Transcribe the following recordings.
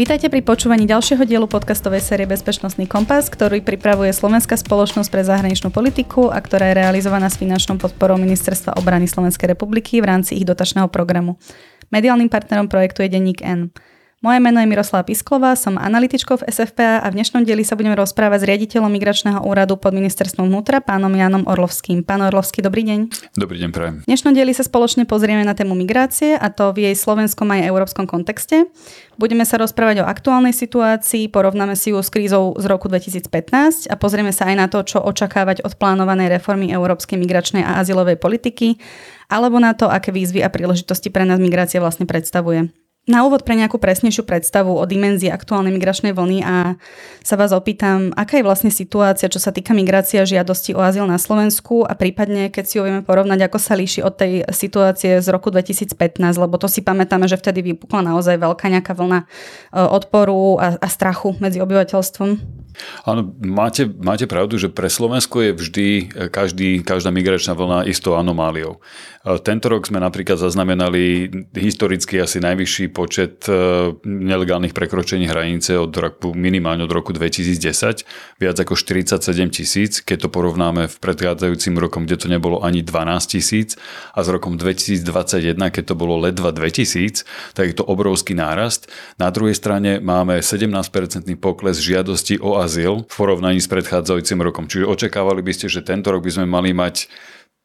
Vítajte pri počúvaní ďalšieho dielu podcastovej série Bezpečnostný kompas, ktorý pripravuje Slovenská spoločnosť pre zahraničnú politiku a ktorá je realizovaná s finančnou podporou Ministerstva obrany Slovenskej republiky v rámci ich dotačného programu. Mediálnym partnerom projektu je denník N. Moje meno je Miroslava Pisklová, som analytičkou v SFPA a v dnešnom dieli sa budeme rozprávať s riaditeľom Migračného úradu pod ministerstvom vnútra, pánom Janom Orlovským. Pán Orlovský, dobrý deň. Dobrý deň, prajem. V dnešnom dieli sa spoločne pozrieme na tému migrácie a to v jej slovenskom aj európskom kontexte. Budeme sa rozprávať o aktuálnej situácii, porovnáme si ju s krízou z roku 2015 a pozrieme sa aj na to, čo očakávať od plánovanej reformy európskej migračnej a azylovej politiky alebo na to, aké výzvy a príležitosti pre nás migrácia vlastne predstavuje. Na úvod pre nejakú presnejšiu predstavu o dimenzii aktuálnej migračnej vlny a sa vás opýtam, aká je vlastne situácia, čo sa týka migrácia žiadosti o azyl na Slovensku a prípadne, keď si ho vieme porovnať, ako sa líši od tej situácie z roku 2015, lebo to si pamätáme, že vtedy vypukla naozaj veľká nejaká vlna e, odporu a, a strachu medzi obyvateľstvom. Áno, máte, máte pravdu, že pre Slovensko je vždy e, každý, každá migračná vlna istou anomáliou. E, tento rok sme napríklad zaznamenali historicky asi najvyšší počet e, nelegálnych prekročení hranice od roku, minimálne od roku 2010, viac ako 47 tisíc, keď to porovnáme v predchádzajúcim rokom, kde to nebolo ani 12 tisíc a s rokom 2021, keď to bolo ledva 2000, tak je to obrovský nárast. Na druhej strane máme 17-percentný pokles žiadosti o azyl v porovnaní s predchádzajúcim rokom. Čiže očakávali by ste, že tento rok by sme mali mať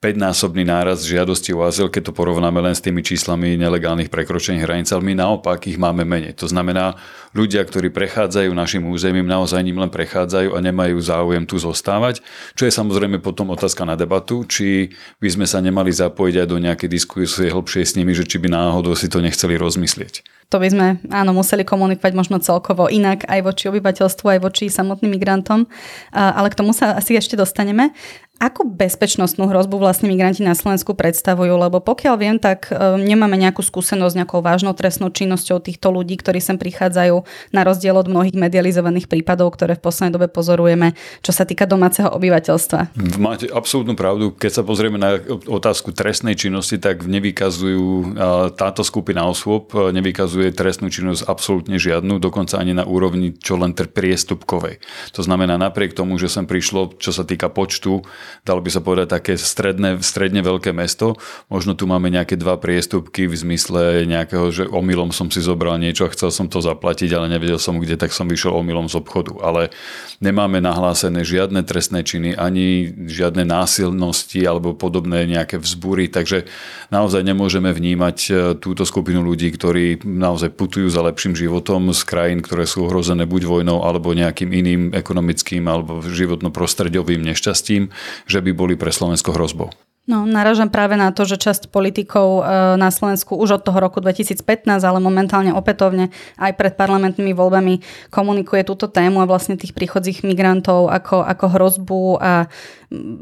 5-násobný náraz žiadosti o azyl, keď to porovnáme len s tými číslami nelegálnych prekročení hraníc, ale my naopak ich máme menej. To znamená, ľudia, ktorí prechádzajú našim územím, naozaj ním len prechádzajú a nemajú záujem tu zostávať, čo je samozrejme potom otázka na debatu, či by sme sa nemali zapojiť aj do nejakej diskusie hlbšie s nimi, že či by náhodou si to nechceli rozmyslieť. To by sme áno museli komunikovať možno celkovo inak aj voči obyvateľstvu, aj voči samotným migrantom, ale k tomu sa asi ešte dostaneme. Akú bezpečnostnú hrozbu vlastne migranti na Slovensku predstavujú? Lebo pokiaľ viem, tak e, nemáme nejakú skúsenosť s nejakou vážnou trestnou činnosťou týchto ľudí, ktorí sem prichádzajú na rozdiel od mnohých medializovaných prípadov, ktoré v poslednej dobe pozorujeme, čo sa týka domáceho obyvateľstva. Máte absolútnu pravdu. Keď sa pozrieme na otázku trestnej činnosti, tak nevykazujú táto skupina osôb, e, nevykazuje trestnú činnosť absolútne žiadnu, dokonca ani na úrovni čo len priestupkovej. To znamená, napriek tomu, že sem prišlo, čo sa týka počtu dalo by sa povedať, také stredne, stredne veľké mesto. Možno tu máme nejaké dva priestupky v zmysle nejakého, že omylom som si zobral niečo a chcel som to zaplatiť, ale nevedel som kde, tak som vyšiel omylom z obchodu. Ale nemáme nahlásené žiadne trestné činy, ani žiadne násilnosti alebo podobné nejaké vzbúry, takže naozaj nemôžeme vnímať e, túto skupinu ľudí, ktorí naozaj putujú za lepším životom z krajín, ktoré sú ohrozené buď vojnou alebo nejakým iným ekonomickým alebo životno-prostredovým nešťastím že by boli pre Slovensko hrozbou. No, naražam práve na to, že časť politikov e, na Slovensku už od toho roku 2015, ale momentálne opätovne aj pred parlamentnými voľbami komunikuje túto tému a vlastne tých príchodzích migrantov ako, ako hrozbu a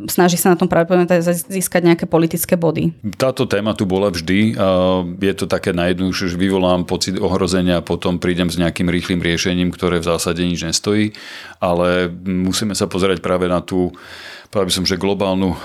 snaží sa na tom práve získať nejaké politické body. Táto téma tu bola vždy. Je to také najjednoduchšie, že vyvolám pocit ohrozenia a potom prídem s nejakým rýchlým riešením, ktoré v zásade nič nestojí, ale musíme sa pozerať práve na tú povedal by som, že globálnu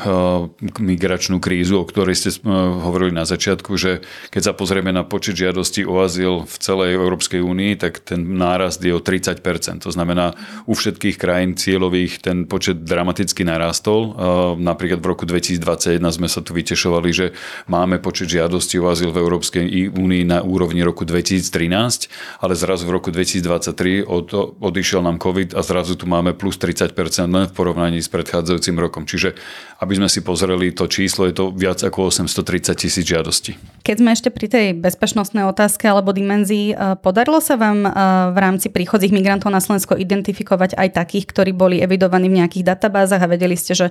migračnú krízu, o ktorej ste hovorili na začiatku, že keď sa pozrieme na počet žiadostí o azyl v celej Európskej únii, tak ten nárast je o 30%. To znamená, u všetkých krajín cieľových ten počet dramaticky narastol. Uh, napríklad v roku 2021 sme sa tu vytešovali, že máme počet žiadostí o azyl v Európskej únii na úrovni roku 2013, ale zrazu v roku 2023 od, odišiel nám COVID a zrazu tu máme plus 30% len v porovnaní s predchádzajúcim rokom. Čiže aby sme si pozreli to číslo, je to viac ako 830 tisíc žiadostí. Keď sme ešte pri tej bezpečnostnej otázke alebo dimenzii, e, podarilo sa vám e, v rámci príchodzích migrantov na Slovensko identifikovať aj takých, ktorí boli evidovaní v nejakých databázach a vedeli ste, že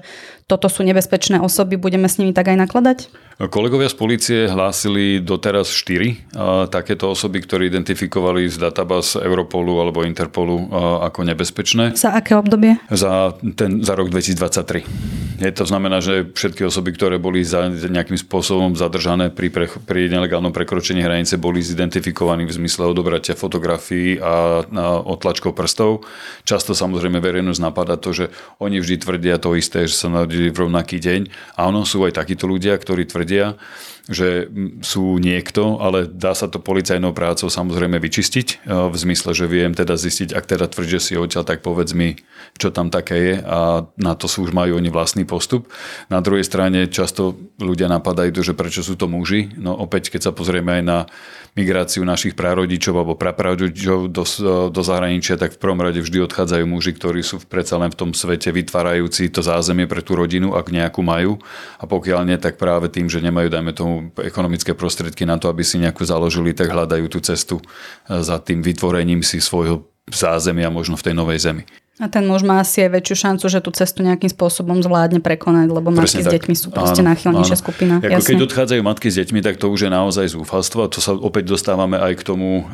toto sú nebezpečné osoby, budeme s nimi tak aj nakladať? Kolegovia z policie hlásili doteraz 4 takéto osoby, ktoré identifikovali z databáz Europolu alebo Interpolu ako nebezpečné. Za aké obdobie? Za, ten, za rok 2023. Je to znamená, že všetky osoby, ktoré boli za nejakým spôsobom zadržané pri, pre, pri nelegálnom prekročení hranice, boli zidentifikovaní v zmysle odobratia fotografií a, a otlačkov prstov. Často samozrejme verejnosť napadá to, že oni vždy tvrdia to isté, že sa narodili v rovnaký deň. A ono sú aj takíto ľudia, ktorí tvrdia, že sú niekto, ale dá sa to policajnou prácou samozrejme vyčistiť v zmysle, že viem teda zistiť, ak teda tvrdí, že si odtiaľ, tak povedz mi, čo tam také je a na to sú už majú oni vlastný postup. Na druhej strane často ľudia napadajú že prečo sú to muži. No opäť, keď sa pozrieme aj na migráciu našich prarodičov alebo praprarodičov do, do zahraničia, tak v prvom rade vždy odchádzajú muži, ktorí sú predsa len v tom svete vytvárajúci to zázemie pre tú rodinu, ak nejakú majú. A pokiaľ nie, tak práve tým, že nemajú, dajme tomu, ekonomické prostriedky na to, aby si nejakú založili, tak hľadajú tú cestu e, za tým vytvorením si svojho zázemia možno v tej novej zemi. A ten muž má asi aj väčšiu šancu, že tú cestu nejakým spôsobom zvládne prekonať, lebo matky s deťmi sú proste náchylnejšia skupina. Ako keď odchádzajú matky s deťmi, tak to už je naozaj zúfalstvo a to sa opäť dostávame aj k tomu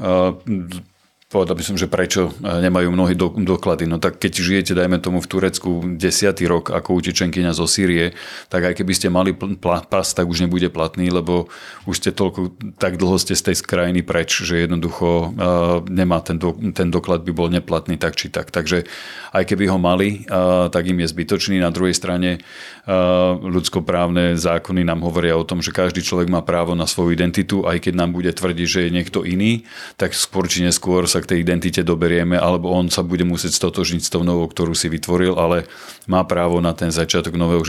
povedal by som, že prečo e, nemajú mnohí do, doklady. No tak keď žijete, dajme tomu v Turecku desiatý rok ako utečenkyňa zo Sýrie, tak aj keby ste mali pas, tak už nebude platný, lebo už ste toľko, tak dlho ste z tej krajiny preč, že jednoducho uh, nemá ten, do, ten doklad by bol neplatný tak či tak. Takže aj keby ho mali, uh, tak im je zbytočný. Na druhej strane uh, ľudskoprávne zákony nám hovoria o tom, že každý človek má právo na svoju identitu, aj keď nám bude tvrdiť, že je niekto iný, tak skôr či neskôr sa k tej identite doberieme, alebo on sa bude musieť stotožniť s tou novou, ktorú si vytvoril, ale má právo na ten začiatok nového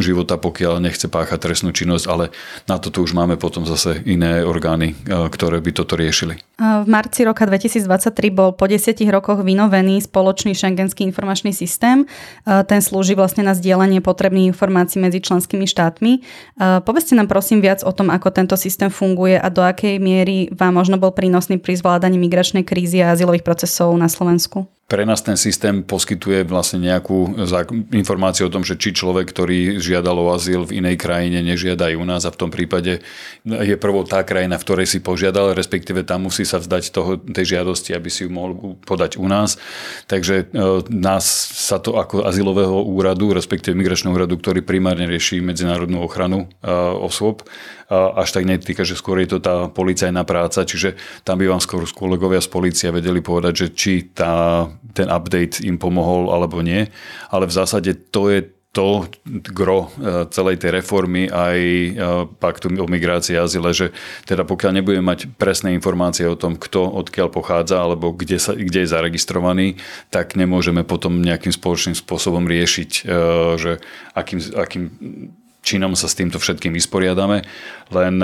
života, pokiaľ nechce páchať trestnú činnosť, ale na toto už máme potom zase iné orgány, e, ktoré by toto riešili. V marci roka 2023 bol po desiatich rokoch vynovený spoločný šengenský informačný systém. E, ten slúži vlastne na zdieľanie potrebných informácií medzi členskými štátmi. E, povedzte nám prosím viac o tom, ako tento systém funguje a do akej miery vám možno bol prínosný pri zvládaní migračnej krízy krízy a azylových procesov na Slovensku? Pre nás ten systém poskytuje vlastne nejakú informáciu o tom, že či človek, ktorý žiadal o azyl v inej krajine, nežiada aj u nás a v tom prípade je prvou tá krajina, v ktorej si požiadal, respektíve tam musí sa vzdať toho, tej žiadosti, aby si ju mohol podať u nás. Takže e, nás sa to ako azylového úradu, respektíve migračného úradu, ktorý primárne rieši medzinárodnú ochranu e, osôb, až tak netýka, že skôr je to tá policajná práca, čiže tam by vám skôr kolegovia z policie vedeli povedať, že či tá, ten update im pomohol alebo nie, ale v zásade to je to gro e, celej tej reformy aj e, paktu o migrácii a azyle, že teda pokiaľ nebudeme mať presné informácie o tom, kto odkiaľ pochádza alebo kde, sa, kde je zaregistrovaný, tak nemôžeme potom nejakým spoločným spôsobom riešiť, e, že akým, akým činom sa s týmto všetkým vysporiadame, len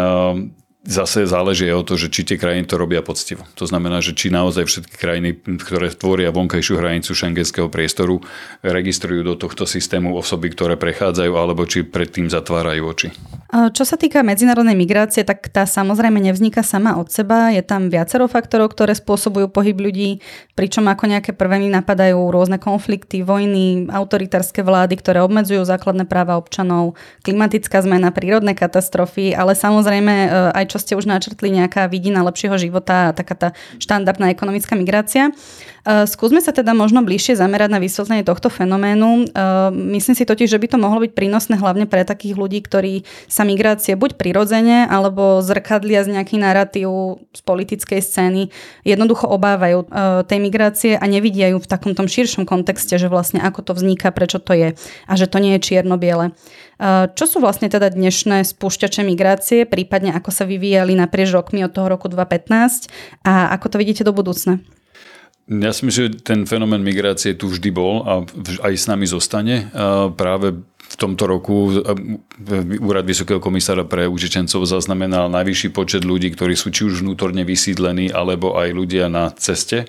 Zase záleží o to, že či tie krajiny to robia poctivo. To znamená, že či naozaj všetky krajiny, ktoré tvoria vonkajšiu hranicu šengenského priestoru, registrujú do tohto systému osoby, ktoré prechádzajú, alebo či predtým zatvárajú oči. Čo sa týka medzinárodnej migrácie, tak tá samozrejme nevzniká sama od seba. Je tam viacero faktorov, ktoré spôsobujú pohyb ľudí, pričom ako nejaké prvé mi napadajú rôzne konflikty, vojny, autoritárske vlády, ktoré obmedzujú základné práva občanov, klimatická zmena, prírodné katastrofy, ale samozrejme e, aj čo ste už načrtli, nejaká vidina lepšieho života a taká tá štandardná ekonomická migrácia. E, skúsme sa teda možno bližšie zamerať na vysvetlenie tohto fenoménu. E, myslím si totiž, že by to mohlo byť prínosné hlavne pre takých ľudí, ktorí sa migrácie buď prirodzene, alebo zrkadlia z nejaký narratív z politickej scény, jednoducho obávajú e, tej migrácie a nevidia ju v takom tom širšom kontexte, že vlastne ako to vzniká, prečo to je a že to nie je čierno-biele. Čo sú vlastne teda dnešné spúšťače migrácie, prípadne ako sa vyvíjali naprieč rokmi od toho roku 2015 a ako to vidíte do budúcna? Ja si myslím, že ten fenomén migrácie tu vždy bol a aj s nami zostane. Práve v tomto roku Úrad Vysokého komisára pre utečencov zaznamenal najvyšší počet ľudí, ktorí sú či už vnútorne vysídlení, alebo aj ľudia na ceste.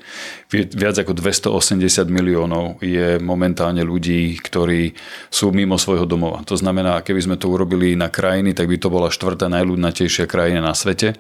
Viac ako 280 miliónov je momentálne ľudí, ktorí sú mimo svojho domova. To znamená, keby sme to urobili na krajiny, tak by to bola štvrtá najľudnatejšia krajina na svete.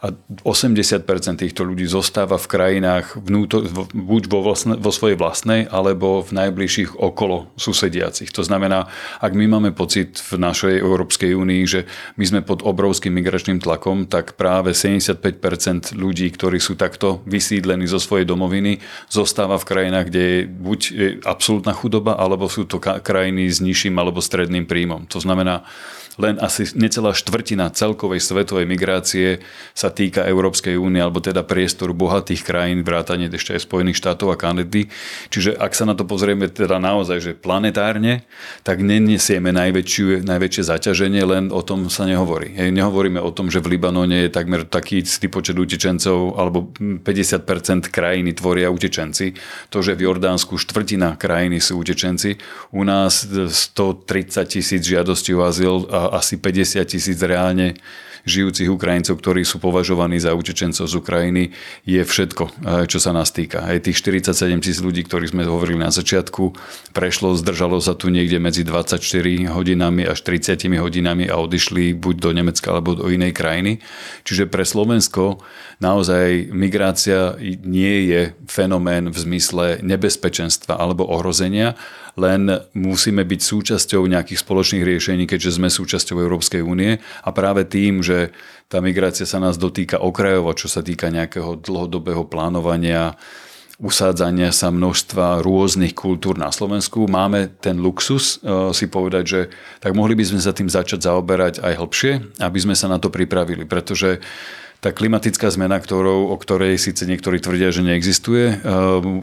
A 80% týchto ľudí zostáva v krajinách vnútor, buď vo, vlastne, vo svojej vlastnej, alebo v najbližších okolo susediacich. To znamená, ak my máme pocit v našej Európskej únii, že my sme pod obrovským migračným tlakom, tak práve 75% ľudí, ktorí sú takto vysídlení zo svojej domoviny, zostáva v krajinách, kde je buď absolútna chudoba, alebo sú to krajiny s nižším alebo stredným príjmom. To znamená, len asi necelá štvrtina celkovej svetovej migrácie sa týka Európskej únie, alebo teda priestoru bohatých krajín, vrátane ešte aj Spojených štátov a Kanady. Čiže ak sa na to pozrieme teda naozaj, že planetárne, tak nenesieme najväčšie, najväčšie zaťaženie, len o tom sa nehovorí. Hej, nehovoríme o tom, že v Libanone je takmer taký istý počet utečencov, alebo 50% krajiny tvoria utečenci. To, že v Jordánsku štvrtina krajiny sú utečenci, u nás 130 tisíc žiadostí o azyl a asi 50 tisíc reálne žijúcich Ukrajincov, ktorí sú považovaní za utečencov z Ukrajiny, je všetko, eh, čo sa nás týka. Aj tých 47 tisíc ľudí, ktorí sme hovorili na začiatku, prešlo, zdržalo sa tu niekde medzi 24 hodinami až 30 hodinami a odišli buď do Nemecka alebo do inej krajiny. Čiže pre Slovensko naozaj migrácia nie je fenomén v zmysle nebezpečenstva alebo ohrozenia, len musíme byť súčasťou nejakých spoločných riešení, keďže sme súčasťou Európskej únie a práve tým, že tá migrácia sa nás dotýka okrajovo, čo sa týka nejakého dlhodobého plánovania, usádzania sa množstva rôznych kultúr na Slovensku. Máme ten luxus uh, si povedať, že tak mohli by sme sa tým začať zaoberať aj hlbšie, aby sme sa na to pripravili, pretože tá klimatická zmena, ktorou, o ktorej síce niektorí tvrdia, že neexistuje, e,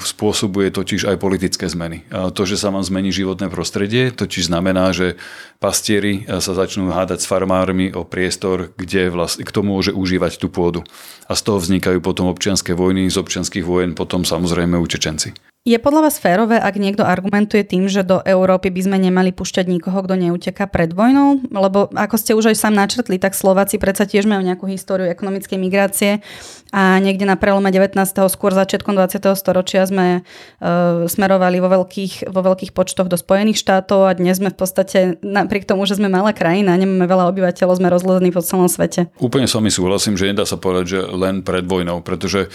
spôsobuje totiž aj politické zmeny. To, že sa vám zmení životné prostredie, totiž znamená, že pastieri e, sa začnú hádať s farmármi o priestor, kde vlast, kto môže užívať tú pôdu. A z toho vznikajú potom občianské vojny, z občianských vojen potom samozrejme utečenci. Je podľa vás férové, ak niekto argumentuje tým, že do Európy by sme nemali pušťať nikoho, kto neuteká pred vojnou? Lebo ako ste už aj sám načrtli, tak Slováci predsa tiež majú nejakú históriu ekonomickej migrácie a niekde na prelome 19. skôr začiatkom 20. storočia sme uh, smerovali vo veľkých, vo veľkých počtoch do Spojených štátov a dnes sme v podstate, napriek tomu, že sme malá krajina, nemáme veľa obyvateľov, sme rozlezení po celom svete. Úplne s vami súhlasím, že nedá sa povedať, že len pred vojnou, pretože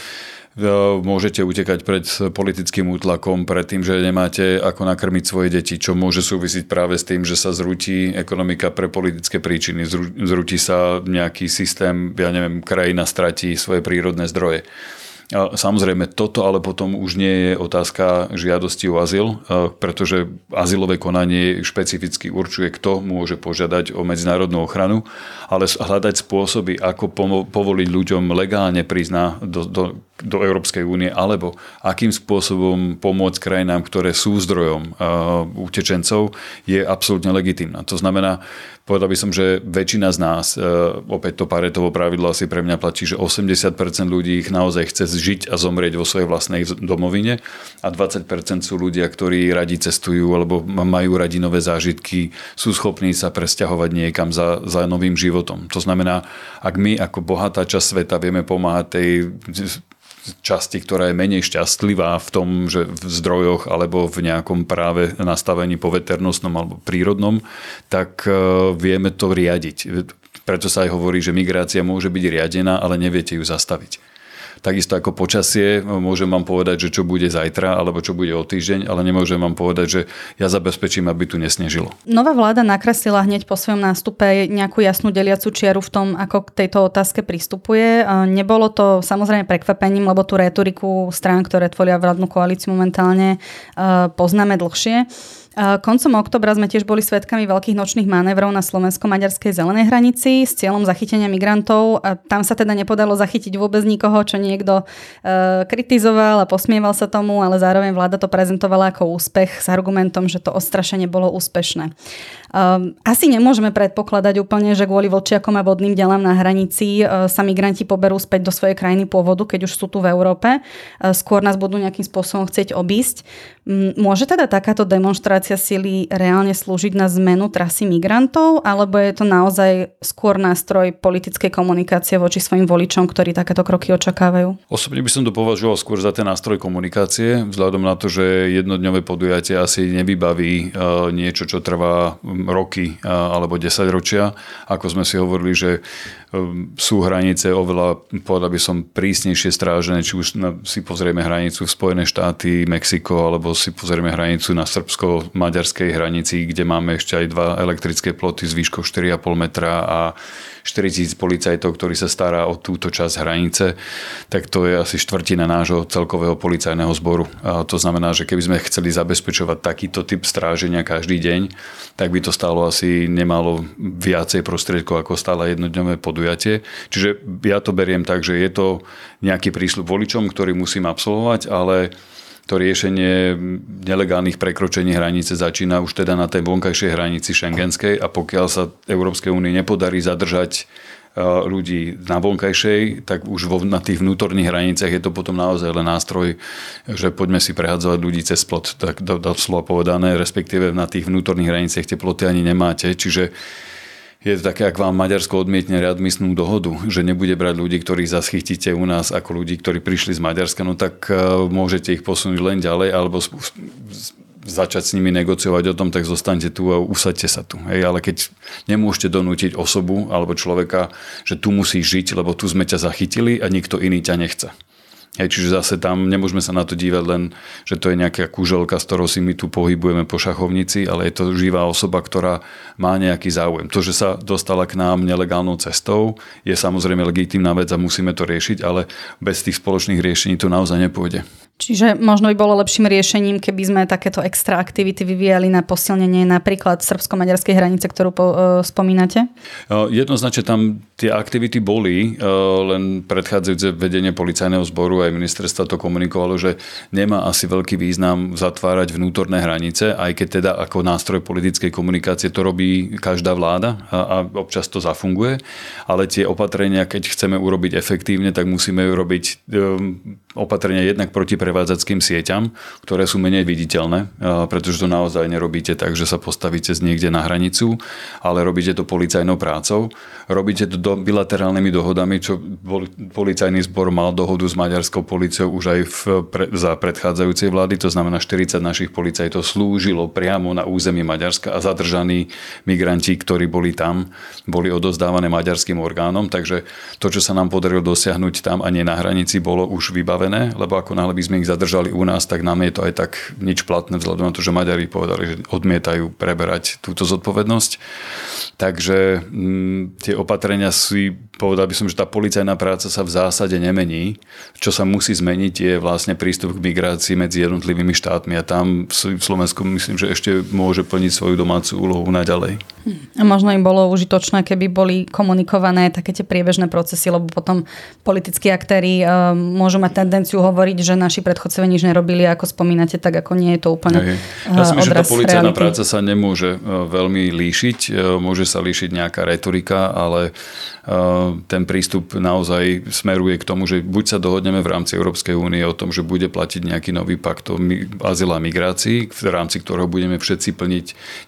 môžete utekať pred politickým útlakom, pred tým, že nemáte ako nakrmiť svoje deti, čo môže súvisiť práve s tým, že sa zrúti ekonomika pre politické príčiny, zrúti sa nejaký systém, ja neviem, krajina stratí svoje prírodné zdroje. Samozrejme, toto ale potom už nie je otázka žiadosti o azyl, pretože azylové konanie špecificky určuje, kto môže požiadať o medzinárodnú ochranu, ale hľadať spôsoby, ako povoliť ľuďom legálne prizná do, do, do Európskej únie, alebo akým spôsobom pomôcť krajinám, ktoré sú zdrojom utečencov, je absolútne legitimná. To znamená, Povedal by som, že väčšina z nás, e, opäť to paretovo pravidlo asi pre mňa platí, že 80% ľudí ich naozaj chce žiť a zomrieť vo svojej vlastnej domovine a 20% sú ľudia, ktorí radi cestujú alebo majú radi nové zážitky, sú schopní sa presťahovať niekam za, za novým životom. To znamená, ak my ako bohatá časť sveta vieme pomáhať tej časti, ktorá je menej šťastlivá v tom, že v zdrojoch alebo v nejakom práve nastavení poveternostnom alebo prírodnom, tak e, vieme to riadiť. Preto sa aj hovorí, že migrácia môže byť riadená, ale neviete ju zastaviť. Takisto ako počasie, môžem vám povedať, že čo bude zajtra alebo čo bude o týždeň, ale nemôžem vám povedať, že ja zabezpečím, aby tu nesnežilo. Nová vláda nakreslila hneď po svojom nástupe nejakú jasnú deliacu čiaru v tom, ako k tejto otázke pristupuje. Nebolo to samozrejme prekvapením, lebo tú retoriku strán, ktoré tvoria vládnu koalíciu momentálne, poznáme dlhšie. Koncom oktobra sme tiež boli svetkami veľkých nočných manévrov na slovensko-maďarskej zelenej hranici s cieľom zachytenia migrantov. A tam sa teda nepodalo zachytiť vôbec nikoho, čo niekto e, kritizoval a posmieval sa tomu, ale zároveň vláda to prezentovala ako úspech s argumentom, že to ostrašenie bolo úspešné. Um, asi nemôžeme predpokladať úplne, že kvôli vlčiakom a vodným delám na hranici uh, sa migranti poberú späť do svojej krajiny pôvodu, keď už sú tu v Európe. Skôr nás budú nejakým spôsobom chcieť obísť. Môže teda takáto demonstrácia sily reálne slúžiť na zmenu trasy migrantov, alebo je to naozaj skôr nástroj politickej komunikácie voči svojim voličom, ktorí takéto kroky očakávajú? Osobne by som to považoval skôr za ten nástroj komunikácie, vzhľadom na to, že jednodňové podujatie asi nevybaví uh, niečo, čo trvá roky alebo 10 ročia. Ako sme si hovorili, že sú hranice oveľa, povedal by som, prísnejšie strážené, či už si pozrieme hranicu v Spojené štáty, Mexiko, alebo si pozrieme hranicu na Srbsko, maďarskej hranici, kde máme ešte aj dva elektrické ploty s výškou 4,5 metra a 4000 policajtov, ktorí sa stará o túto časť hranice, tak to je asi štvrtina nášho celkového policajného zboru. A to znamená, že keby sme chceli zabezpečovať takýto typ stráženia každý deň, tak by to stálo asi nemalo viacej prostriedkov ako stále jednodňové podujatie. Čiže ja to beriem tak, že je to nejaký prísľub voličom, ktorý musím absolvovať, ale to riešenie nelegálnych prekročení hranice začína už teda na tej vonkajšej hranici šengenskej a pokiaľ sa Európskej únii nepodarí zadržať e, ľudí na vonkajšej, tak už vo, na tých vnútorných hraniciach je to potom naozaj len nástroj, že poďme si prehadzovať ľudí cez plot, tak do, do povedané, respektíve na tých vnútorných hraniciach tie ploty ani nemáte, čiže je to také, ak vám Maďarsko odmietne readmisnú dohodu, že nebude brať ľudí, ktorých zaschytíte u nás ako ľudí, ktorí prišli z Maďarska, no tak e, môžete ich posunúť len ďalej, alebo začať s nimi negociovať o tom, tak zostanete tu a usadte sa tu. Hej, ale keď nemôžete donútiť osobu alebo človeka, že tu musí žiť, lebo tu sme ťa zachytili a nikto iný ťa nechce. Hej, čiže zase tam nemôžeme sa na to dívať len, že to je nejaká kuželka, s ktorou si my tu pohybujeme po šachovnici, ale je to živá osoba, ktorá má nejaký záujem. To, že sa dostala k nám nelegálnou cestou, je samozrejme legitímna vec a musíme to riešiť, ale bez tých spoločných riešení to naozaj nepôjde. Čiže možno by bolo lepším riešením, keby sme takéto extra aktivity vyvíjali na posilnenie napríklad srbsko-maďarskej hranice, ktorú po, uh, spomínate? Jednoznačne tam tie aktivity boli, uh, len predchádzajúce vedenie policajného zboru aj ministerstva to komunikovalo, že nemá asi veľký význam zatvárať vnútorné hranice, aj keď teda ako nástroj politickej komunikácie to robí každá vláda a, a občas to zafunguje, ale tie opatrenia, keď chceme urobiť efektívne, tak musíme urobiť um, opatrenia jednak proti prevádzackým sieťam, ktoré sú menej viditeľné, pretože to naozaj nerobíte tak, že sa postavíte z niekde na hranicu, ale robíte to policajnou prácou. Robíte to do, bilaterálnymi dohodami, čo policajný zbor mal dohodu s maďarskou policiou už aj v, pre, za predchádzajúcej vlády, to znamená 40 našich policajtov slúžilo priamo na území Maďarska a zadržaní migranti, ktorí boli tam, boli odozdávané maďarským orgánom, takže to, čo sa nám podarilo dosiahnuť tam a nie na hranici, bolo už vybavené, lebo ako náhle by sme ich zadržali u nás, tak nám je to aj tak nič platné vzhľadom na to, že Maďari povedali, že odmietajú preberať túto zodpovednosť. Takže m, mm, tie opatrenia si povedal by som, že tá policajná práca sa v zásade nemení. Čo sa musí zmeniť je vlastne prístup k migrácii medzi jednotlivými štátmi a tam v Slovensku myslím, že ešte môže plniť svoju domácu úlohu naďalej. A možno im bolo užitočné, keby boli komunikované také tie priebežné procesy, lebo potom politickí aktéry uh, môžu mať tendenciu hovoriť, že naši predchodcovia nič nerobili, ako spomínate, tak ako nie je to úplne Hej. Ja si myslím, že tá policajná práca sa nemôže veľmi líšiť. Môže sa líšiť nejaká retorika, ale ten prístup naozaj smeruje k tomu, že buď sa dohodneme v rámci Európskej únie o tom, že bude platiť nejaký nový pakt o azyl a migrácii, v rámci ktorého budeme všetci plniť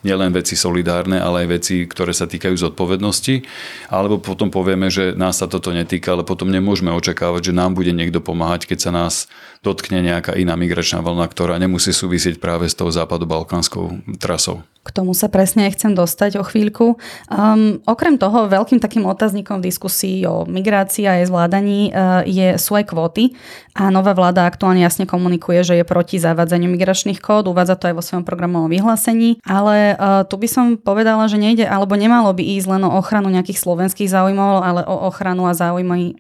nielen veci solidárne, ale aj veci, ktoré sa týkajú zodpovednosti, alebo potom povieme, že nás sa toto netýka, ale potom nemôžeme očakávať, že nám bude niekto pomáhať, keď sa nás dotkne nejaká iná migračná vlna, ktorá nemusí súvisieť práve s tou západo-balkánskou trasou. K tomu sa presne chcem dostať o chvíľku. Um, okrem toho, veľkým takým otáznikom v diskusii o migrácii a jej zvládaní uh, je, sú aj kvóty. A nová vláda aktuálne jasne komunikuje, že je proti zavádzaniu migračných kód, uvádza to aj vo svojom programovom vyhlásení. Ale uh, tu by som povedala, že nejde, alebo nemalo by ísť len o ochranu nejakých slovenských záujmov, ale o ochranu a záujmy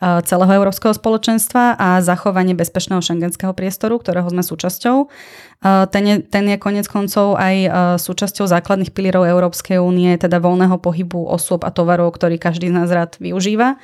celého európskeho spoločenstva a zachovanie bezpečného šengenského priestoru, ktorého sme súčasťou. Ten je, ten je konec koncov aj súčasťou základných pilierov Európskej únie, teda voľného pohybu osôb a tovarov, ktorý každý z nás rád využíva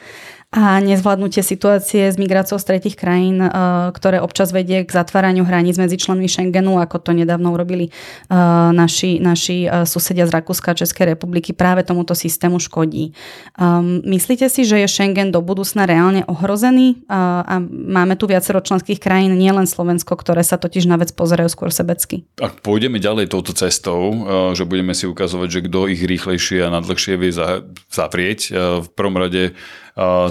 a nezvládnutie situácie s migráciou z tretich krajín, eh, ktoré občas vedie k zatváraniu hraníc medzi členmi Schengenu, ako to nedávno urobili eh, naši, naši eh, susedia z Rakúska a Českej republiky, práve tomuto systému škodí. Ehm, myslíte si, že je Schengen do budúcna reálne ohrozený a máme tu viacero členských krajín, nielen Slovensko, ktoré sa totiž na vec pozerajú skôr sebecky? Ak pôjdeme ďalej touto cestou, že budeme si ukazovať, že kto ich rýchlejšie a nadlhšie vie zavrieť, v prvom rade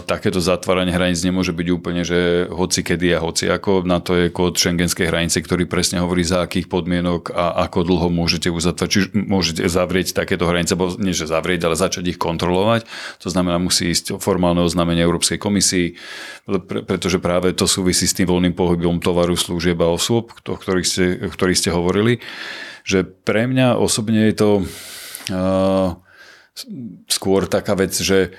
takéto zatváranie hraníc nemôže byť úplne, že hoci kedy a hoci ako. Na to je kód šengenskej hranice, ktorý presne hovorí, za akých podmienok a ako dlho môžete uzatvárať, či môžete zavrieť takéto hranice, alebo nie že zavrieť, ale začať ich kontrolovať. To znamená, musí ísť formálne oznámenie Európskej komisii, pretože práve to súvisí s tým voľným pohybom tovaru, služieb a osôb, o ktorých ste, o ktorých ste hovorili. Že pre mňa osobne je to uh, skôr taká vec, že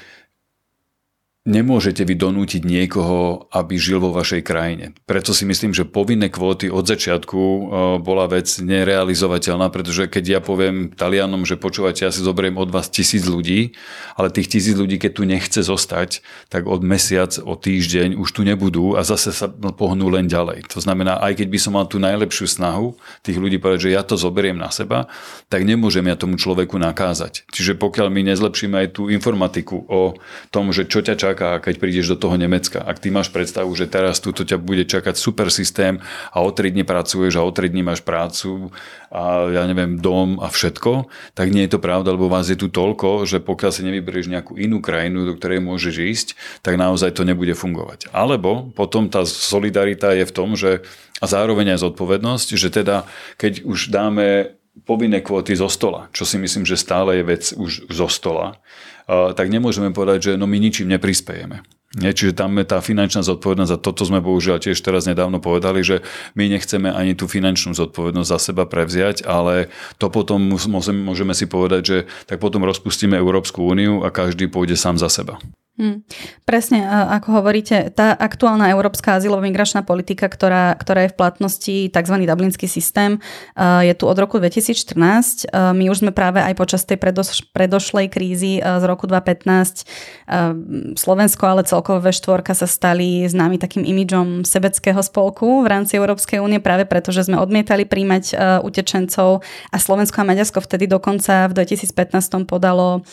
nemôžete vy donútiť niekoho, aby žil vo vašej krajine. Preto si myslím, že povinné kvóty od začiatku e, bola vec nerealizovateľná, pretože keď ja poviem Talianom, že počúvate, ja si zoberiem od vás tisíc ľudí, ale tých tisíc ľudí, keď tu nechce zostať, tak od mesiac, o týždeň už tu nebudú a zase sa pohnú len ďalej. To znamená, aj keď by som mal tú najlepšiu snahu tých ľudí povedať, že ja to zoberiem na seba, tak nemôžem ja tomu človeku nakázať. Čiže pokiaľ my nezlepšíme aj tú informatiku o tom, že čo ťa čaká, čaká, keď prídeš do toho Nemecka. Ak ty máš predstavu, že teraz tu ťa bude čakať super systém a o 3 dní pracuješ a o 3 dní máš prácu a ja neviem, dom a všetko, tak nie je to pravda, lebo vás je tu toľko, že pokiaľ si nevyberieš nejakú inú krajinu, do ktorej môžeš ísť, tak naozaj to nebude fungovať. Alebo potom tá solidarita je v tom, že a zároveň aj zodpovednosť, že teda keď už dáme povinné kvóty zo stola, čo si myslím, že stále je vec už zo stola, tak nemôžeme povedať, že no my ničím neprispejeme. Nie, čiže tam je tá finančná zodpovednosť a toto sme bohužiaľ tiež teraz nedávno povedali, že my nechceme ani tú finančnú zodpovednosť za seba prevziať, ale to potom môžeme si povedať, že tak potom rozpustíme Európsku úniu a každý pôjde sám za seba. Hmm. Presne, ako hovoríte, tá aktuálna európska azylovo-migračná politika, ktorá, ktorá je v platnosti, tzv. dublinský systém, je tu od roku 2014. My už sme práve aj počas tej predoš- predošlej krízy z roku 2015 Slovensko, ale celkovo V4 sa stali známy takým imidžom sebeckého spolku v rámci Európskej únie práve preto, že sme odmietali príjmať utečencov a Slovensko a Maďarsko vtedy dokonca v 2015 podalo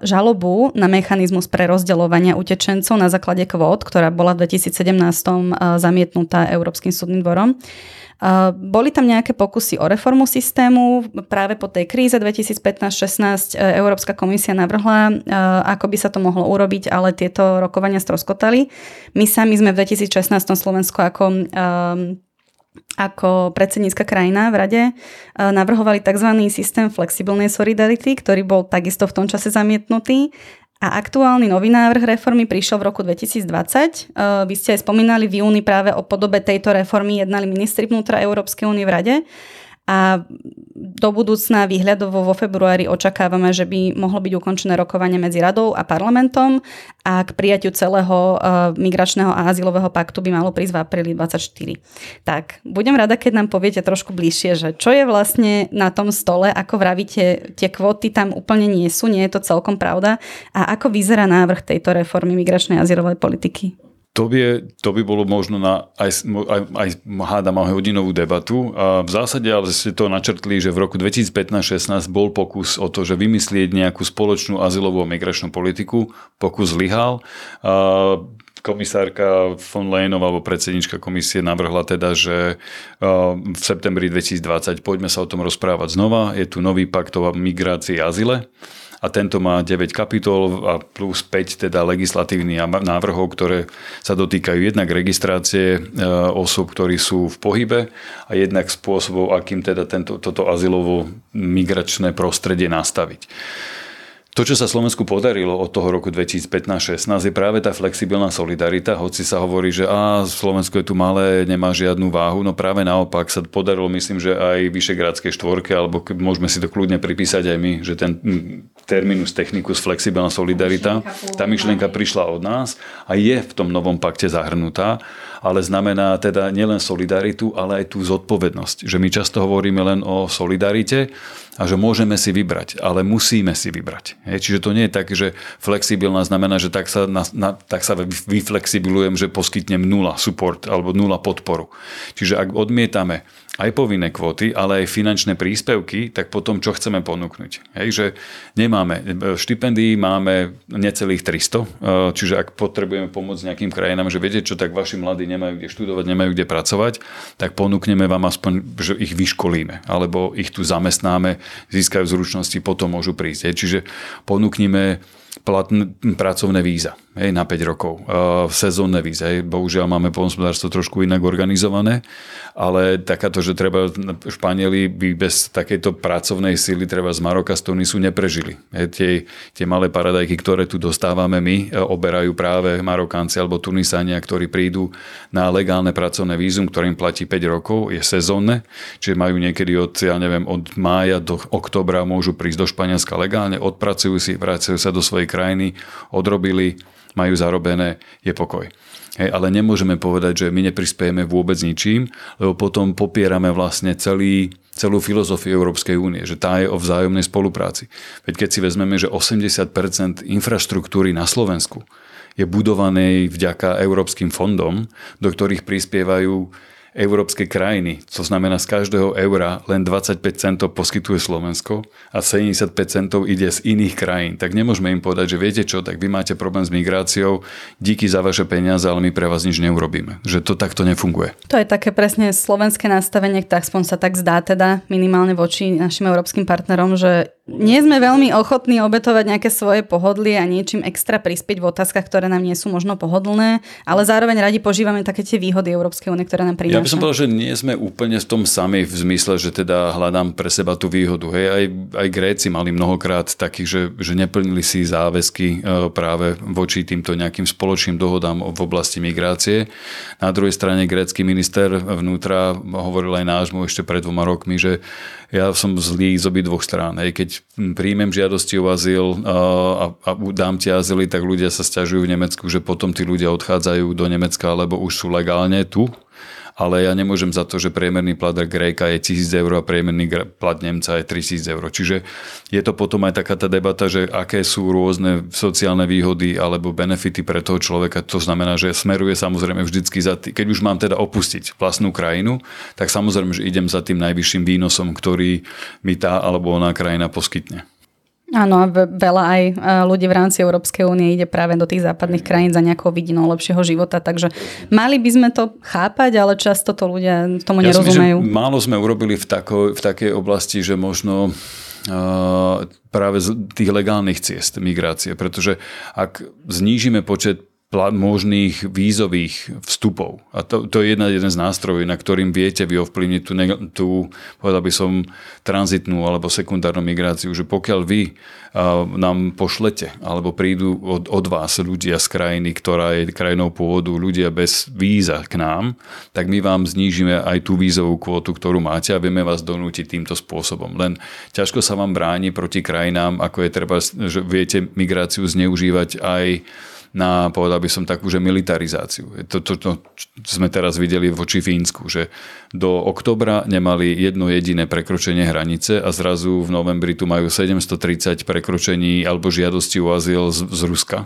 žalobu na mechanizmus pre rozdeľovania utečencov na základe kvót, ktorá bola v 2017 zamietnutá Európskym súdnym dvorom. Boli tam nejaké pokusy o reformu systému. Práve po tej kríze 2015-16 e, Európska komisia navrhla, ako by sa to mohlo urobiť, ale tieto rokovania stroskotali. My sami sme v 2016 Slovensko ako ako predsednícka krajina v rade navrhovali tzv. systém flexibilnej solidarity, ktorý bol takisto v tom čase zamietnutý a aktuálny nový návrh reformy prišiel v roku 2020. Vy ste aj spomínali v júni práve o podobe tejto reformy jednali ministri vnútra Európskej únie v Rade a do budúcna výhľadovo vo februári očakávame, že by mohlo byť ukončené rokovanie medzi radou a parlamentom a k prijatiu celého uh, migračného a azylového paktu by malo prísť v apríli 24. Tak, budem rada, keď nám poviete trošku bližšie, že čo je vlastne na tom stole, ako vravíte, tie kvóty tam úplne nie sú, nie je to celkom pravda a ako vyzerá návrh tejto reformy migračnej a azylovej politiky? To by, to by bolo možno na aj, aj, aj hádam hodinovú debatu. A v zásade ale ste to načrtli, že v roku 2015-16 bol pokus o to, že vymyslieť nejakú spoločnú azylovú a migračnú politiku. Pokus zlyhal. Komisárka von Leyenová alebo predsednička komisie navrhla teda, že v septembri 2020 poďme sa o tom rozprávať znova. Je tu nový pakt o migrácii a azyle a tento má 9 kapitol a plus 5 teda legislatívnych návrhov, ktoré sa dotýkajú jednak registrácie e, osob, ktorí sú v pohybe a jednak spôsobov, akým teda tento, toto azylovo migračné prostredie nastaviť. To, čo sa Slovensku podarilo od toho roku 2015-16 je práve tá flexibilná solidarita, hoci sa hovorí, že á, Slovensko je tu malé, nemá žiadnu váhu, no práve naopak sa podarilo, myslím, že aj Vyšegrádskej štvorke, alebo môžeme si to kľudne pripísať aj my, že ten terminus technicus flexibilná solidarita, tá myšlienka prišla od nás a je v tom novom pakte zahrnutá, ale znamená teda nielen solidaritu, ale aj tú zodpovednosť. Že my často hovoríme len o solidarite, a že môžeme si vybrať, ale musíme si vybrať. Hej, čiže to nie je tak, že flexibilná znamená, že tak sa, na, na, tak sa vyflexibilujem, že poskytnem nula support alebo nula podporu. Čiže ak odmietame aj povinné kvóty, ale aj finančné príspevky, tak potom čo chceme ponúknuť? Hej, že nemáme, štipendií máme necelých 300, e, čiže ak potrebujeme pomôcť nejakým krajinám, že viete čo, tak vaši mladí nemajú kde študovať, nemajú kde pracovať, tak ponúkneme vám aspoň, že ich vyškolíme, alebo ich tu zamestnáme, získajú zručnosti, potom môžu prísť. Hej, čiže ponúknime platné pracovné víza hej, na 5 rokov. Uh, sezónne víza. Hej. Bohužiaľ máme polnospodárstvo trošku inak organizované, ale takáto, že treba Španieli by bez takejto pracovnej síly treba z Maroka, z Tunisu neprežili. Hej. Tie, tie malé paradajky, ktoré tu dostávame my, e, oberajú práve Marokánci alebo Tunisania, ktorí prídu na legálne pracovné vízum, ktorým platí 5 rokov, je sezónne, čiže majú niekedy od, ja neviem, od mája do oktobra môžu prísť do Španielska legálne, odpracujú si, vracajú sa do svojej krajiny, odrobili, majú zarobené, je pokoj. Hej, ale nemôžeme povedať, že my neprispiejeme vôbec ničím, lebo potom popierame vlastne celý, celú filozofiu Európskej únie, že tá je o vzájomnej spolupráci. Veď keď si vezmeme, že 80% infraštruktúry na Slovensku je budovanej vďaka európskym fondom, do ktorých prispievajú európske krajiny. To znamená, z každého eura len 25 centov poskytuje Slovensko a 75 centov ide z iných krajín. Tak nemôžeme im povedať, že viete čo, tak vy máte problém s migráciou, díky za vaše peniaze, ale my pre vás nič neurobíme. Že to takto nefunguje. To je také presne slovenské nastavenie, tak aspoň sa tak zdá teda minimálne voči našim európskym partnerom, že nie sme veľmi ochotní obetovať nejaké svoje pohodlie a niečím extra prispieť v otázkach, ktoré nám nie sú možno pohodlné, ale zároveň radi požívame také tie výhody Európskej únie, ktoré nám prináša. Ja by som povedal, že nie sme úplne v tom sami v zmysle, že teda hľadám pre seba tú výhodu. Hej, aj, aj Gréci mali mnohokrát takých, že, že neplnili si záväzky e, práve voči týmto nejakým spoločným dohodám v oblasti migrácie. Na druhej strane grécky minister vnútra hovoril aj nášmu ešte pred dvoma rokmi, že ja som zlý z obi dvoch strán. Hej. Keď príjmem žiadosti o azyl a, a dám ti azyly, tak ľudia sa stiažujú v Nemecku, že potom tí ľudia odchádzajú do Nemecka, lebo už sú legálne tu ale ja nemôžem za to, že priemerný plat Gréka je 1000 eur a priemerný plat Nemca je 3000 eur. Čiže je to potom aj taká tá debata, že aké sú rôzne sociálne výhody alebo benefity pre toho človeka. To znamená, že smeruje samozrejme vždycky za tým, keď už mám teda opustiť vlastnú krajinu, tak samozrejme, že idem za tým najvyšším výnosom, ktorý mi tá alebo ona krajina poskytne. Áno, a veľa aj e, ľudí v rámci Európskej únie ide práve do tých západných krajín za nejakou vidinou lepšieho života, takže mali by sme to chápať, ale často to ľudia tomu ja nerozumejú. Myslím, málo sme urobili v, tako, v takej oblasti, že možno uh, práve z tých legálnych ciest migrácie, pretože ak znížime počet možných vízových vstupov. A to, to je jedna, jeden z nástrojov, na ktorým viete vy ovplyvniť tú, tú, povedal by som, tranzitnú alebo sekundárnu migráciu, že pokiaľ vy uh, nám pošlete alebo prídu od, od vás ľudia z krajiny, ktorá je krajinou pôvodu, ľudia bez víza k nám, tak my vám znížime aj tú vízovú kvotu, ktorú máte a vieme vás donútiť týmto spôsobom. Len ťažko sa vám bráni proti krajinám, ako je treba, že viete migráciu zneužívať aj na, povedal by som, takú, že militarizáciu. To, to, to, sme teraz videli voči Fínsku, že do oktobra nemali jedno jediné prekročenie hranice a zrazu v novembri tu majú 730 prekročení alebo žiadosti o azyl z, z Ruska.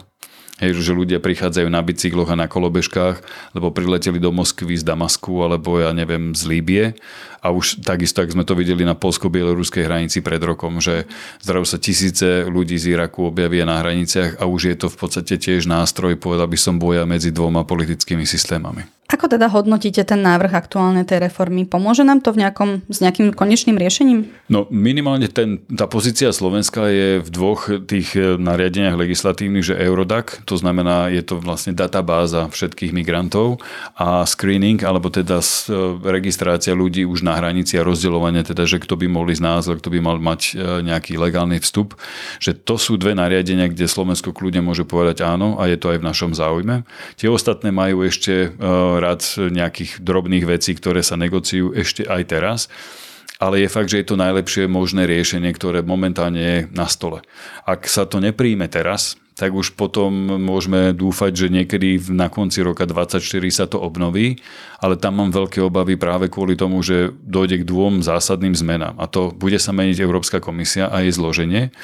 Hej, že ľudia prichádzajú na bicykloch a na kolobežkách, lebo prileteli do Moskvy z Damasku alebo ja neviem z Líbie a už takisto, ak sme to videli na polsko-bieloruskej hranici pred rokom, že zdravo sa tisíce ľudí z Iraku objavia na hraniciach a už je to v podstate tiež nástroj, povedal by som, boja medzi dvoma politickými systémami. Ako teda hodnotíte ten návrh aktuálnej tej reformy? Pomôže nám to v nejakom, s nejakým konečným riešením? No minimálne ten, tá pozícia Slovenska je v dvoch tých e, nariadeniach legislatívnych, že Eurodac, to znamená, je to vlastne databáza všetkých migrantov a screening, alebo teda e, registrácia ľudí už na hranici a rozdeľovanie, teda, že kto by mohli z nás, kto by mal mať e, nejaký legálny vstup, že to sú dve nariadenia, kde Slovensko kľudne môže povedať áno a je to aj v našom záujme. Tie ostatné majú ešte rad nejakých drobných vecí, ktoré sa negociujú ešte aj teraz ale je fakt, že je to najlepšie možné riešenie, ktoré momentálne je na stole. Ak sa to nepríjme teraz, tak už potom môžeme dúfať, že niekedy na konci roka 2024 sa to obnoví, ale tam mám veľké obavy práve kvôli tomu, že dojde k dvom zásadným zmenám. A to bude sa meniť Európska komisia a jej zloženie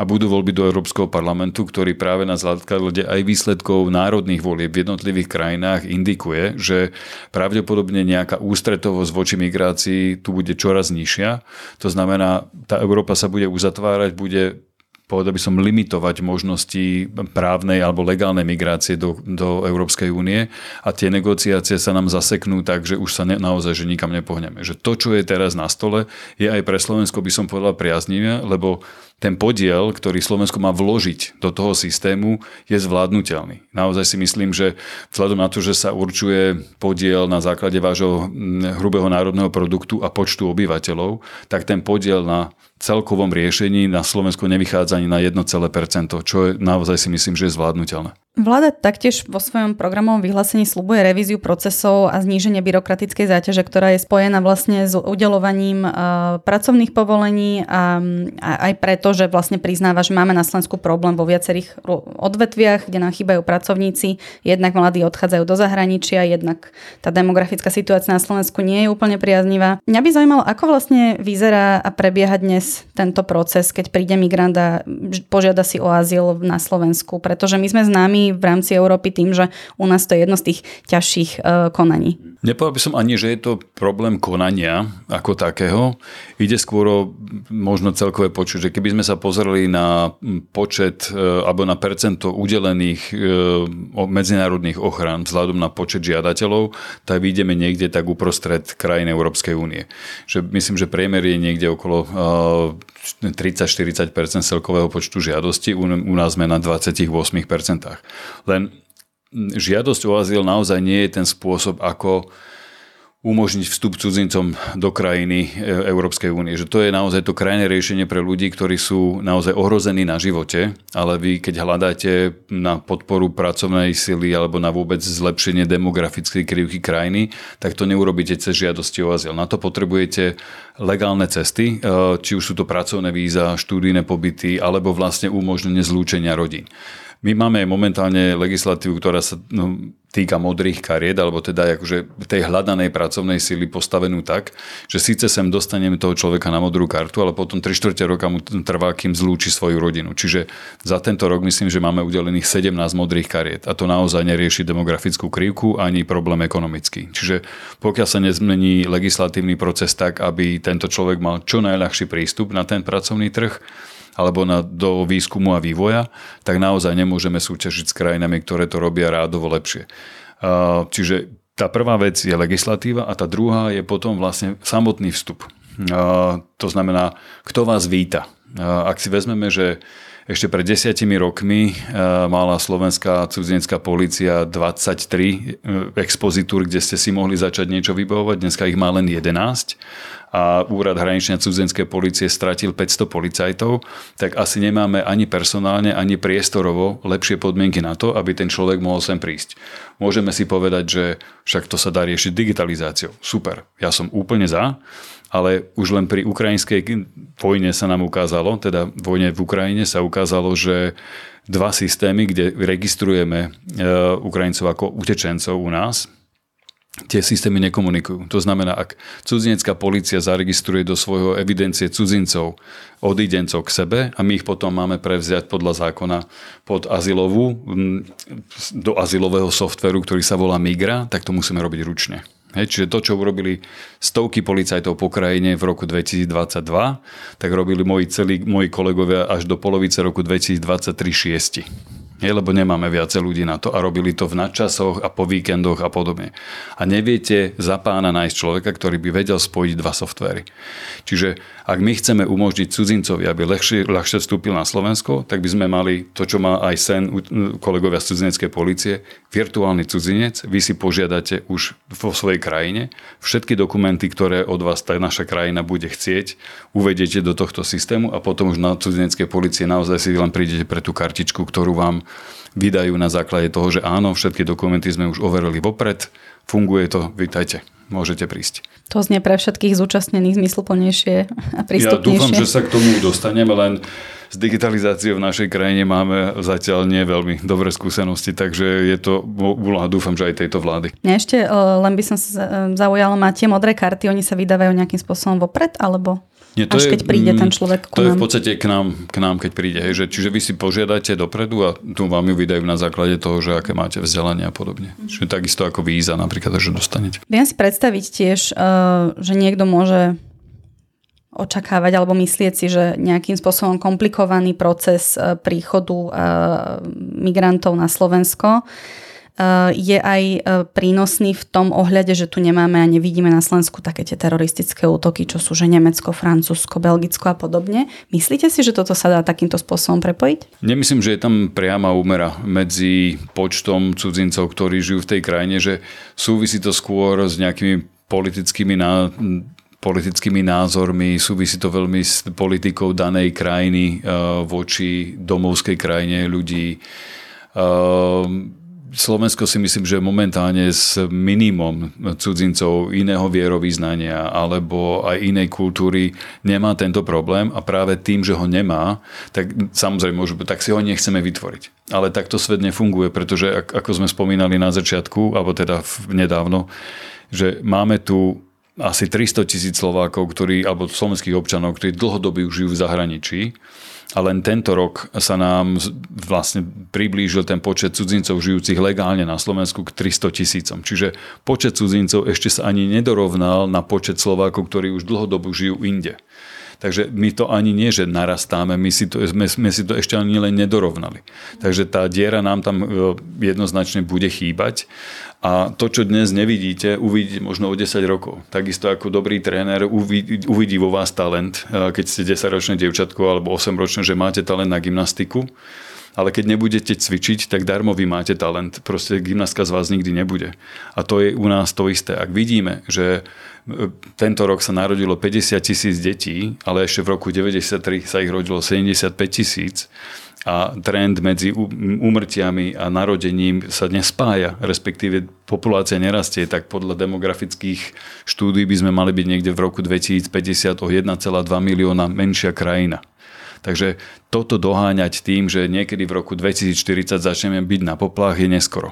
a budú voľby do Európskeho parlamentu, ktorý práve na základe aj výsledkov národných volieb v jednotlivých krajinách indikuje, že pravdepodobne nejaká ústretovosť voči migrácii tu bude čoraz nižšia. To znamená, tá Európa sa bude uzatvárať, bude povedal by som, limitovať možnosti právnej alebo legálnej migrácie do, do Európskej únie a tie negociácie sa nám zaseknú tak, že už sa ne, naozaj že nikam nepohneme. Že to, čo je teraz na stole, je aj pre Slovensko, by som povedal, priaznivé, lebo ten podiel, ktorý Slovensko má vložiť do toho systému, je zvládnutelný. Naozaj si myslím, že vzhľadom na to, že sa určuje podiel na základe vášho hrubého národného produktu a počtu obyvateľov, tak ten podiel na celkovom riešení na Slovensku nevychádza ani na 1%, čo je, naozaj si myslím, že je zvládnutelné. Vláda taktiež vo svojom programovom vyhlásení slubuje revíziu procesov a zníženie byrokratickej záťaže, ktorá je spojená vlastne s udelovaním uh, pracovných povolení a, a aj preto, že vlastne priznáva, že máme na Slovensku problém vo viacerých odvetviach, kde nám chýbajú pracovníci, jednak mladí odchádzajú do zahraničia, jednak tá demografická situácia na Slovensku nie je úplne priaznivá. Mňa by zaujímalo, ako vlastne vyzerá a prebieha dnes tento proces, keď príde migrant a požiada si o azyl na Slovensku, pretože my sme známi v rámci Európy tým, že u nás to je jedno z tých ťažších e, konaní. Nepovedal by som ani, že je to problém konania ako takého. Ide skôr o možno celkové počet, že keby sme sa pozreli na počet e, alebo na percento udelených e, medzinárodných ochran vzhľadom na počet žiadateľov, tak vidíme niekde tak uprostred krajín Európskej únie. Že myslím, že priemer je niekde okolo 30-40% celkového počtu žiadostí, u nás sme na 28%. Len žiadosť o azyl naozaj nie je ten spôsob, ako umožniť vstup cudzincom do krajiny e, Európskej únie. Že to je naozaj to krajné riešenie pre ľudí, ktorí sú naozaj ohrození na živote, ale vy keď hľadáte na podporu pracovnej sily alebo na vôbec zlepšenie demografickej krivky krajiny, tak to neurobíte cez žiadosti o azyl. Na to potrebujete legálne cesty, e, či už sú to pracovné víza, štúdijné pobyty alebo vlastne umožnenie zlúčenia rodín. My máme momentálne legislatívu, ktorá sa no, týka modrých kariet, alebo teda akože tej hľadanej pracovnej sily postavenú tak, že síce sem dostaneme toho človeka na modrú kartu, ale potom 3 čtvrte roka mu trvá, kým zlúči svoju rodinu. Čiže za tento rok myslím, že máme udelených 17 modrých kariet a to naozaj nerieši demografickú krivku ani problém ekonomický. Čiže pokiaľ sa nezmení legislatívny proces tak, aby tento človek mal čo najľahší prístup na ten pracovný trh, alebo na, do výskumu a vývoja, tak naozaj nemôžeme súťažiť s krajinami, ktoré to robia rádovo lepšie. Čiže tá prvá vec je legislatíva a tá druhá je potom vlastne samotný vstup. To znamená, kto vás víta. Ak si vezmeme, že ešte pred desiatimi rokmi mala slovenská cudzinecká policia 23 e, expozitúr, kde ste si mohli začať niečo vybavovať, dneska ich má len 11 a úrad hraničnej cudzenskej policie stratil 500 policajtov, tak asi nemáme ani personálne, ani priestorovo lepšie podmienky na to, aby ten človek mohol sem prísť. Môžeme si povedať, že však to sa dá riešiť digitalizáciou. Super, ja som úplne za, ale už len pri ukrajinskej vojne sa nám ukázalo, teda vojne v Ukrajine sa ukázalo, že dva systémy, kde registrujeme e, Ukrajincov ako utečencov u nás, tie systémy nekomunikujú. To znamená, ak cudzinecká policia zaregistruje do svojho evidencie cudzincov, odídencov k sebe a my ich potom máme prevziať podľa zákona pod azylovú, do azylového softveru, ktorý sa volá Migra, tak to musíme robiť ručne. Hej, čiže to, čo urobili stovky policajtov po krajine v roku 2022, tak robili moji, celí, moji kolegovia až do polovice roku 2023 šiesti nie, lebo nemáme viacej ľudí na to a robili to v nadčasoch a po víkendoch a podobne. A neviete za pána nájsť človeka, ktorý by vedel spojiť dva softvery. Čiže ak my chceme umožniť cudzincovi, aby ľahšie, ľahšie vstúpil na Slovensko, tak by sme mali to, čo má aj sen kolegovia z cudzineckej policie, virtuálny cudzinec, vy si požiadate už vo svojej krajine, všetky dokumenty, ktoré od vás tá naša krajina bude chcieť, uvediete do tohto systému a potom už na cudzineckej policie naozaj si len prídete pre tú kartičku, ktorú vám vydajú na základe toho, že áno, všetky dokumenty sme už overili vopred, funguje to, vítajte, môžete prísť. To znie pre všetkých zúčastnených zmysluplnejšie a prístupnejšie. Ja dúfam, že sa k tomu dostaneme, len s digitalizáciou v našej krajine máme zatiaľ nie veľmi dobré skúsenosti, takže je to úloha, dúfam, že aj tejto vlády. Mňa ešte len by som sa zaujala, má tie modré karty, oni sa vydávajú nejakým spôsobom vopred, alebo? Nie, to Až je, keď príde ten mm, človek To je v podstate k nám, k nám keď príde. Hej, že, čiže vy si požiadate dopredu a tu vám ju vydajú na základe toho, že aké máte vzdelanie a podobne. Mm. Čiže takisto ako víza napríklad, že dostanete. Viem si predstaviť tiež, eh, že niekto môže očakávať alebo myslieť si, že nejakým spôsobom komplikovaný proces eh, príchodu eh, migrantov na Slovensko je aj prínosný v tom ohľade, že tu nemáme a nevidíme na Slovensku také tie teroristické útoky, čo sú že Nemecko, Francúzsko, Belgicko a podobne. Myslíte si, že toto sa dá takýmto spôsobom prepojiť? Nemyslím, že je tam priama úmera medzi počtom cudzincov, ktorí žijú v tej krajine, že súvisí to skôr s nejakými politickými ná, politickými názormi, súvisí to veľmi s politikou danej krajiny uh, voči domovskej krajine ľudí. Slovensko si myslím, že momentálne s minimum cudzincov iného vierovýznania alebo aj inej kultúry nemá tento problém a práve tým, že ho nemá, tak samozrejme môžu, tak si ho nechceme vytvoriť. Ale takto svet nefunguje, pretože ako sme spomínali na začiatku, alebo teda nedávno, že máme tu asi 300 tisíc Slovákov, ktorí, alebo slovenských občanov, ktorí dlhodobo žijú v zahraničí a len tento rok sa nám vlastne priblížil ten počet cudzincov žijúcich legálne na Slovensku k 300 tisícom. Čiže počet cudzincov ešte sa ani nedorovnal na počet Slovákov, ktorí už dlhodobo žijú inde. Takže my to ani nie, že narastáme, my si to, sme, sme si to ešte ani len nedorovnali. Takže tá diera nám tam e, jednoznačne bude chýbať a to, čo dnes nevidíte, uvidíte možno o 10 rokov. Takisto ako dobrý tréner uvidí, uvidí vo vás talent, e, keď ste 10-ročné dievčatko alebo 8-ročné, že máte talent na gymnastiku, ale keď nebudete cvičiť, tak darmo vy máte talent. Proste gymnastka z vás nikdy nebude. A to je u nás to isté. Ak vidíme, že tento rok sa narodilo 50 tisíc detí, ale ešte v roku 93 sa ich rodilo 75 tisíc a trend medzi úmrtiami a narodením sa nespája, respektíve populácia nerastie, tak podľa demografických štúdí by sme mali byť niekde v roku 2050 o 1,2 milióna menšia krajina. Takže toto doháňať tým, že niekedy v roku 2040 začneme byť na poplách, je neskoro.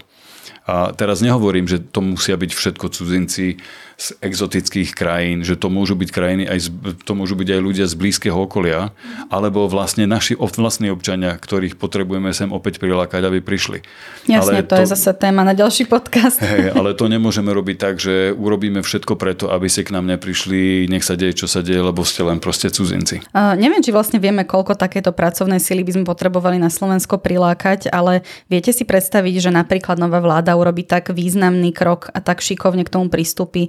A teraz nehovorím, že to musia byť všetko cudzinci z exotických krajín, že to môžu byť krajiny aj z, to môžu byť aj ľudia z blízkeho okolia, alebo vlastne naši vlastní občania, ktorých potrebujeme sem opäť prilákať, aby prišli. Jasne, ale to, to je zase téma na ďalší podcast. Hej, ale to nemôžeme robiť tak, že urobíme všetko preto, aby si k nám neprišli, nech sa deje, čo sa deje, lebo ste len proste cudzinci. Uh, neviem, či vlastne vieme, koľko takéto pracovnej sily by sme potrebovali na Slovensko prilákať, ale viete si predstaviť, že napríklad nová vláda urobí tak významný krok a tak šikovne k tomu prístupy,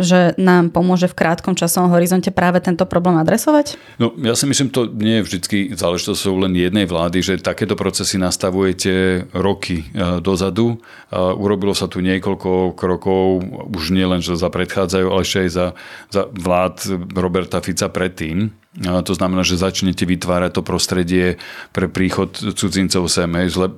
že nám pomôže v krátkom časovom horizonte práve tento problém adresovať? No, ja si myslím, to nie je vždy záležitosťou len jednej vlády, že takéto procesy nastavujete roky e, dozadu. Urobilo sa tu niekoľko krokov, už nie len že za predchádzajú, ale ešte aj za, za vlád Roberta Fica predtým. To znamená, že začnete vytvárať to prostredie pre príchod cudzincov sem.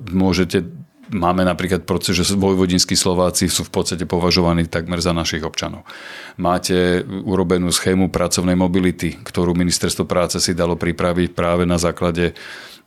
Môžete Máme napríklad proces, že vojvodinskí Slováci sú v podstate považovaní takmer za našich občanov. Máte urobenú schému pracovnej mobility, ktorú ministerstvo práce si dalo pripraviť práve na základe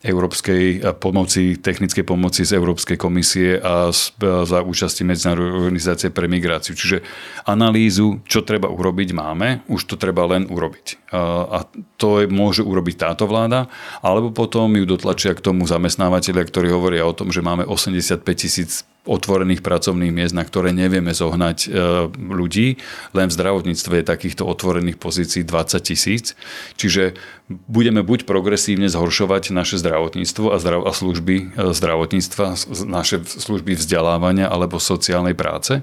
európskej pomoci, technickej pomoci z Európskej komisie a za účasti Medzinárodnej organizácie pre migráciu. Čiže analýzu, čo treba urobiť, máme, už to treba len urobiť. A to je, môže urobiť táto vláda, alebo potom ju dotlačia k tomu zamestnávateľia, ktorí hovoria o tom, že máme 85 tisíc otvorených pracovných miest, na ktoré nevieme zohnať e, ľudí. Len v zdravotníctve je takýchto otvorených pozícií 20 tisíc. Čiže budeme buď progresívne zhoršovať naše zdravotníctvo a, zdrav- a služby e, zdravotníctva, naše služby vzdelávania alebo sociálnej práce,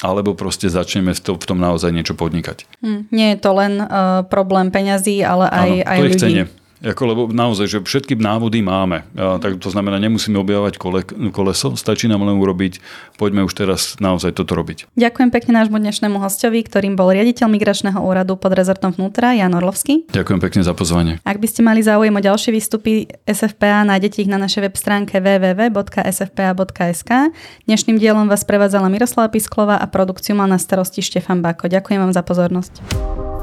alebo proste začneme v, to, v tom naozaj niečo podnikať. Hmm, nie je to len uh, problém peňazí, ale aj, ano, aj ľudí. Chcenie. Ako, lebo naozaj, že všetky návody máme. A, tak to znamená, nemusíme objavovať kole, koleso, stačí nám len urobiť, poďme už teraz naozaj toto robiť. Ďakujem pekne nášmu dnešnému hostovi, ktorým bol riaditeľ Migračného úradu pod rezortom vnútra, Jan Orlovský. Ďakujem pekne za pozvanie. Ak by ste mali záujem o ďalšie výstupy SFPA, nájdete ich na našej web stránke www.sfpa.sk. Dnešným dielom vás prevádzala Miroslava Pisklova a produkciu mal na starosti Štefan Bako. Ďakujem vám za pozornosť.